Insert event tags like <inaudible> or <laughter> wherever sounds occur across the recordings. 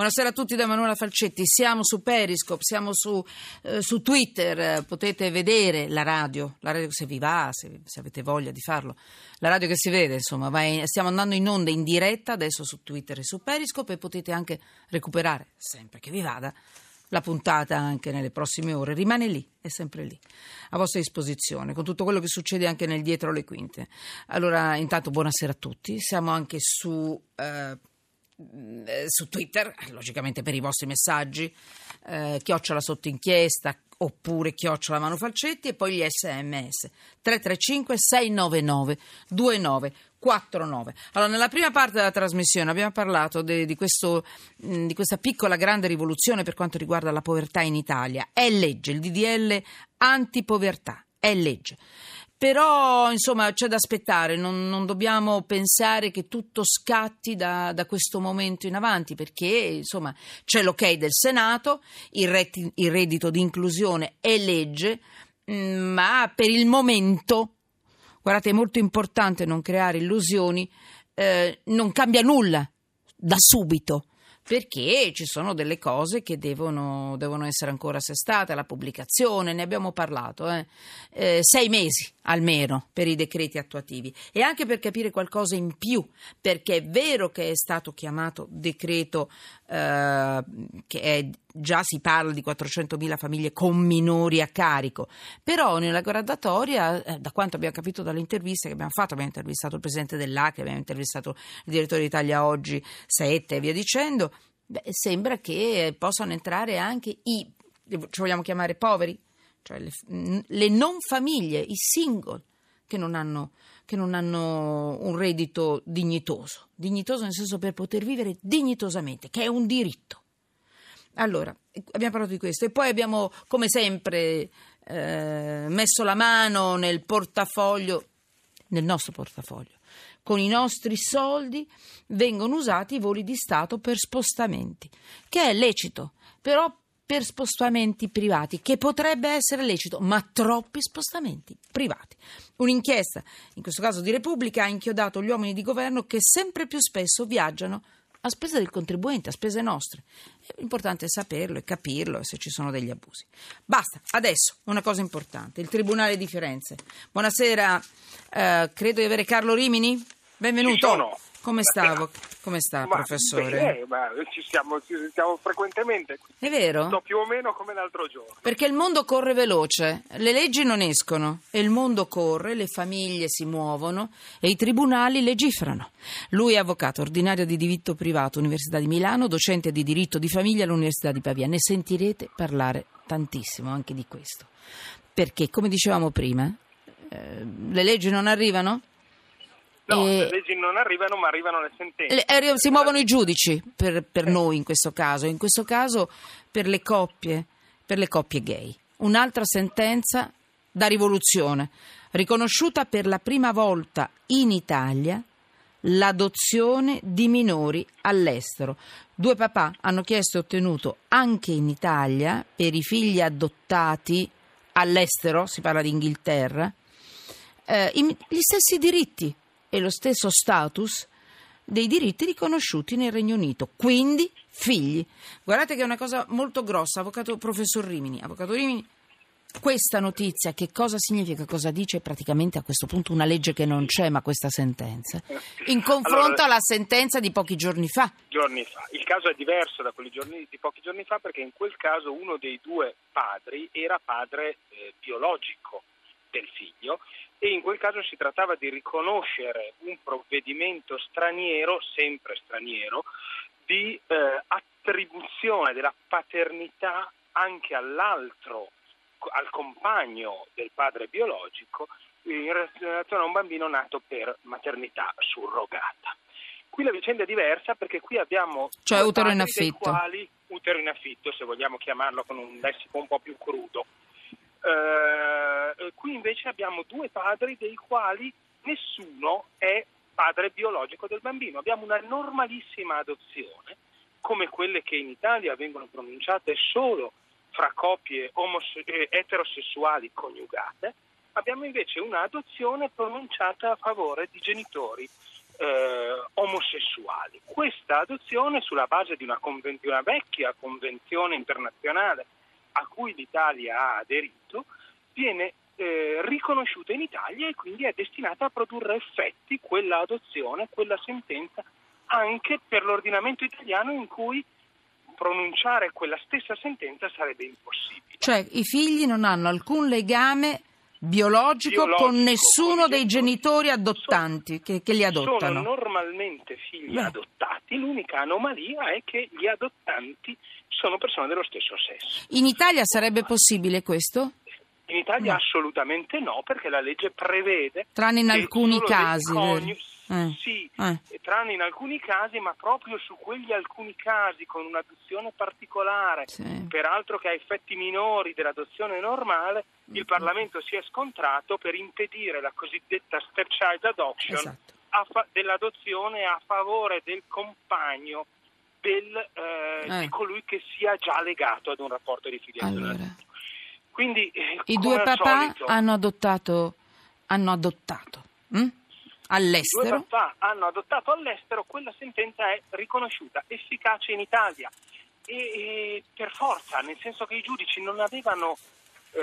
Buonasera a tutti da Emanuela Falcetti. Siamo su Periscope, siamo su, eh, su Twitter. Potete vedere la radio, la radio se vi va, se, se, avete voglia di farlo. La radio che si vede, insomma, in, stiamo andando in onda in diretta adesso su Twitter e su Periscope e potete anche recuperare, sempre che vi vada, la puntata anche nelle prossime ore. Rimane lì, è sempre lì, a vostra disposizione, con tutto quello che succede anche nel dietro le quinte. Allora, intanto buonasera a tutti. Siamo anche su... Eh, eh, su Twitter, logicamente per i vostri messaggi, eh, chiocciola sotto inchiesta oppure chiocciola Manu Falcetti e poi gli sms 335 699 2949. Allora, nella prima parte della trasmissione abbiamo parlato de, di, questo, di questa piccola grande rivoluzione per quanto riguarda la povertà in Italia. È legge, il DDL antipovertà, è legge. Però, insomma, c'è da aspettare, non, non dobbiamo pensare che tutto scatti da, da, questo momento in avanti, perché, insomma, c'è l'ok del Senato, il, reti, il reddito di inclusione è legge, mm, ma per il momento, guardate, è molto importante non creare illusioni, eh, non cambia nulla da subito perché ci sono delle cose che devono, devono, essere ancora assestate alla pubblicazione, ne abbiamo parlato, eh? Eh, sei mesi almeno per i decreti attuativi e anche per capire qualcosa in più, perché è vero che è stato chiamato decreto eh, che è, già si parla di 400.000 famiglie con minori a carico, però nella graduatoria, eh, da quanto abbiamo capito dalle interviste che abbiamo fatto, abbiamo intervistato il presidente dell'ACRE, abbiamo intervistato il direttore d'Italia Oggi, Saette e via dicendo, beh, sembra che possano entrare anche i, ci vogliamo chiamare poveri, cioè le, le non famiglie, i single che non, hanno, che non hanno un reddito dignitoso, dignitoso nel senso per poter vivere dignitosamente, che è un diritto. Allora, abbiamo parlato di questo e poi abbiamo, come sempre, eh, messo la mano nel portafoglio, nel nostro portafoglio. Con i nostri soldi vengono usati i voli di Stato per spostamenti, che è lecito, però per spostamenti privati, che potrebbe essere lecito, ma troppi spostamenti privati. Un'inchiesta, in questo caso di Repubblica, ha inchiodato gli uomini di governo che sempre più spesso viaggiano a spese del contribuente, a spese nostre. È saperlo e capirlo e se ci sono degli abusi. Basta, adesso una cosa importante, il Tribunale di Firenze. Buonasera, eh, credo di avere Carlo Rimini. Benvenuto. Come sta, come sta ma, professore? Bene, ma ci siamo, ci siamo frequentemente. È vero? Sto più o meno come l'altro giorno. Perché il mondo corre veloce, le leggi non escono e il mondo corre, le famiglie si muovono e i tribunali legiferano. Lui è avvocato ordinario di diritto privato, Università di Milano, docente di diritto di famiglia all'Università di Pavia. Ne sentirete parlare tantissimo anche di questo. Perché, come dicevamo prima, eh, le leggi non arrivano? No, e... le leggi non arrivano, ma arrivano le sentenze. Le, eh, si muovono i giudici per, per eh. noi in questo caso, in questo caso per le coppie, per le coppie gay. Un'altra sentenza da rivoluzione, riconosciuta per la prima volta in Italia l'adozione di minori all'estero. Due papà hanno chiesto e ottenuto anche in Italia per i figli adottati all'estero, si parla di Inghilterra, eh, gli stessi diritti e lo stesso status dei diritti riconosciuti nel Regno Unito, quindi figli. Guardate che è una cosa molto grossa, avvocato professor Rimini. Avvocato Rimini, questa notizia che cosa significa, cosa dice praticamente a questo punto una legge che non c'è, ma questa sentenza, in confronto allora, alla sentenza di pochi giorni fa. Giorni fa. Il caso è diverso da quelli giorni, di pochi giorni fa perché in quel caso uno dei due padri era padre eh, biologico del figlio e in quel caso si trattava di riconoscere un provvedimento straniero, sempre straniero, di eh, attribuzione della paternità anche all'altro, al compagno del padre biologico, in relazione a un bambino nato per maternità surrogata. Qui la vicenda è diversa perché qui abbiamo cioè utero in affitto. Quali, utero in affitto, se vogliamo chiamarlo con un lessico un po' più crudo. Eh, qui invece abbiamo due padri dei quali nessuno è padre biologico del bambino. Abbiamo una normalissima adozione, come quelle che in Italia vengono pronunciate solo fra coppie omose- eh, eterosessuali coniugate. Abbiamo invece un'adozione pronunciata a favore di genitori eh, omosessuali. Questa adozione, sulla base di una, conven- di una vecchia convenzione internazionale a cui l'Italia ha aderito, viene eh, riconosciuta in Italia e quindi è destinata a produrre effetti quella adozione, quella sentenza anche per l'ordinamento italiano in cui pronunciare quella stessa sentenza sarebbe impossibile. Cioè i figli non hanno alcun legame biologico, biologico con nessuno con dei genitori adottanti sono, che, che, li adottano. Sono normalmente figli Beh. adottati, l'unica anomalia è che gli adottanti sono persone dello stesso sesso. In Italia sarebbe possibile questo? In Italia no. assolutamente no, perché la legge prevede... Tranne in alcuni casi. Coniugi, eh. Sì, eh. tranne in alcuni casi, ma proprio su quegli alcuni casi con un'adozione particolare, sì. peraltro che ha effetti minori dell'adozione normale, il mm-hmm. Parlamento si è scontrato per impedire la cosiddetta stepchild adoption esatto. fa- dell'adozione a favore del compagno del, eh, eh. di colui che sia già legato ad un rapporto di filiazione. Allora. Quindi, eh, I due papà solito, hanno adottato, hanno adottato hm? All'estero. Due papà hanno adottato all'estero, quella sentenza è riconosciuta, efficace in Italia. E, e per forza, nel senso che i giudici non avevano, eh,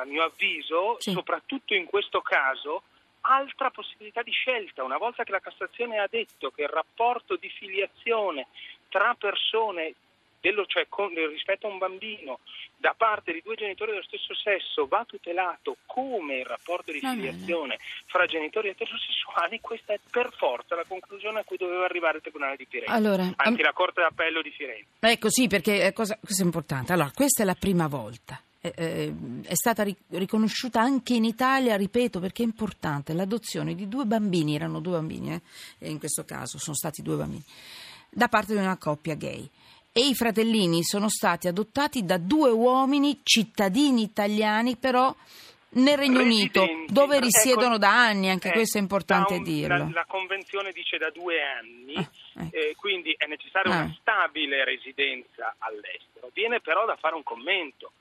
a mio avviso, sì. soprattutto in questo caso, altra possibilità di scelta. Una volta che la Cassazione ha detto che il rapporto di filiazione tra persone dello, cioè con, rispetto a un bambino da parte di due genitori dello stesso sesso va tutelato come il rapporto di filiazione fra genitori eterosessuali, questa è per forza la conclusione a cui doveva arrivare il Tribunale di Firenze, allora, anche la Corte d'Appello di Firenze. Ecco sì, perché è cosa, questo è importante. Allora, questa è la prima volta. Eh, eh, è stata riconosciuta anche in Italia, ripeto, perché è importante, l'adozione di due bambini, erano due bambini, eh, in questo caso sono stati due bambini, da parte di una coppia gay e i fratellini sono stati adottati da due uomini cittadini italiani però nel Regno Unito, dove ecco, risiedono ecco, da anni, anche eh, questo è importante un, dirlo. La, la, Convenzione dice da due anni, ah, ecco. eh, quindi è necessaria ah. una stabile residenza all'estero. Viene però da fare un commento.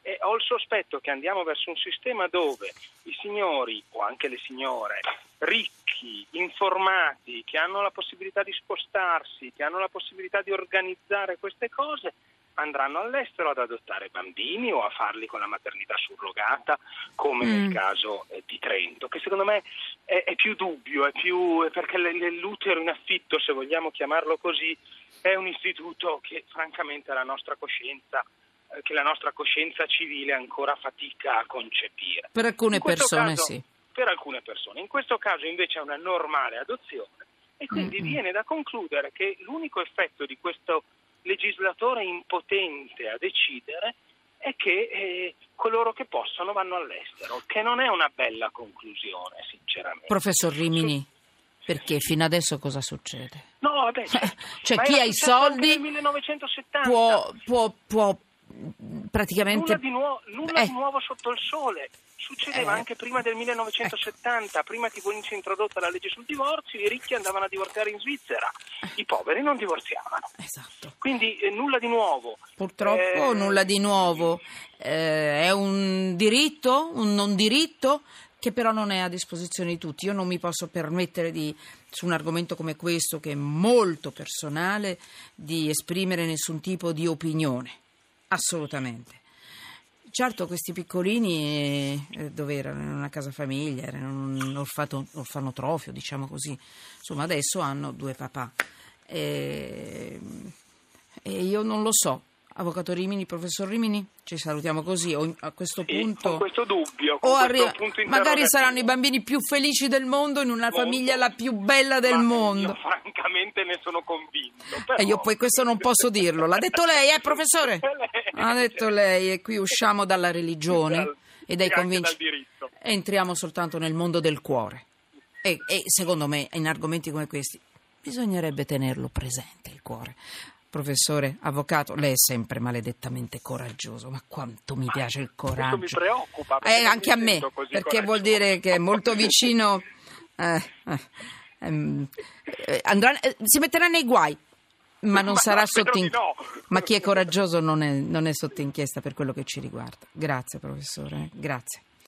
E ho il sospetto che andiamo verso un sistema dove i signori o anche le signore ricchi, informati, che hanno la possibilità di spostarsi, che hanno la possibilità di organizzare queste cose, andranno all'estero ad adottare bambini o a farli con la maternità surrogata, come mm. nel caso eh, di Trento, che secondo me è, è più dubbio, è più, perché l'utero in affitto, se vogliamo chiamarlo così, è un istituto che francamente la nostra coscienza eh, che la nostra coscienza civile ancora fatica a concepire. Per alcune persone caso, sì. Per alcune persone. In questo caso invece è una normale adozione e quindi mm-hmm. viene da concludere che l'unico effetto di questo legislatore impotente a decidere è che eh, coloro che possono vanno all'estero, che non è una bella conclusione, sinceramente. Professor Rimini. Perché fino adesso cosa succede? No, vabbè, <laughs> cioè, cioè chi ha i soldi può, può, può praticamente... Nulla, di, nuovo, nulla eh. di nuovo sotto il sole. Succedeva eh. anche prima del 1970, prima che venisse introdotta la legge sul divorzio, i ricchi andavano a divorziare in Svizzera, i poveri non divorziavano. Esatto. Quindi eh, nulla di nuovo. Purtroppo eh, nulla di nuovo. Eh, è un diritto, un non diritto che però non è a disposizione di tutti. Io non mi posso permettere di, su un argomento come questo, che è molto personale, di esprimere nessun tipo di opinione. Assolutamente. Certo, questi piccolini eh, dove erano? In una casa famiglia, erano un orfato, orfanotrofio, diciamo così. Insomma, adesso hanno due papà. E, e io non lo so, Avvocato Rimini, professor Rimini, ci salutiamo così o a questo punto... Con questo dubbio, con o arri- punto magari saranno i bambini più felici del mondo in una Molto. famiglia la più bella del mondo. Io francamente ne sono convinto. Però... E io poi questo non posso dirlo. L'ha detto lei, eh professore? <laughs> L'ha detto lei e qui usciamo dalla religione e dai convincimenti. Entriamo soltanto nel mondo del cuore. E, e secondo me in argomenti come questi bisognerebbe tenerlo presente il cuore. Professore, avvocato, lei è sempre maledettamente coraggioso, ma quanto mi piace il coraggio. Mi preoccupa. Eh, anche a me, perché vuol dire che è molto vicino... Eh, eh, ehm, eh, andrà, eh, si metterà nei guai, ma non ma sarà sotto inchiesta. No. Ma chi è coraggioso non è, non è sotto inchiesta per quello che ci riguarda. Grazie, professore. Grazie.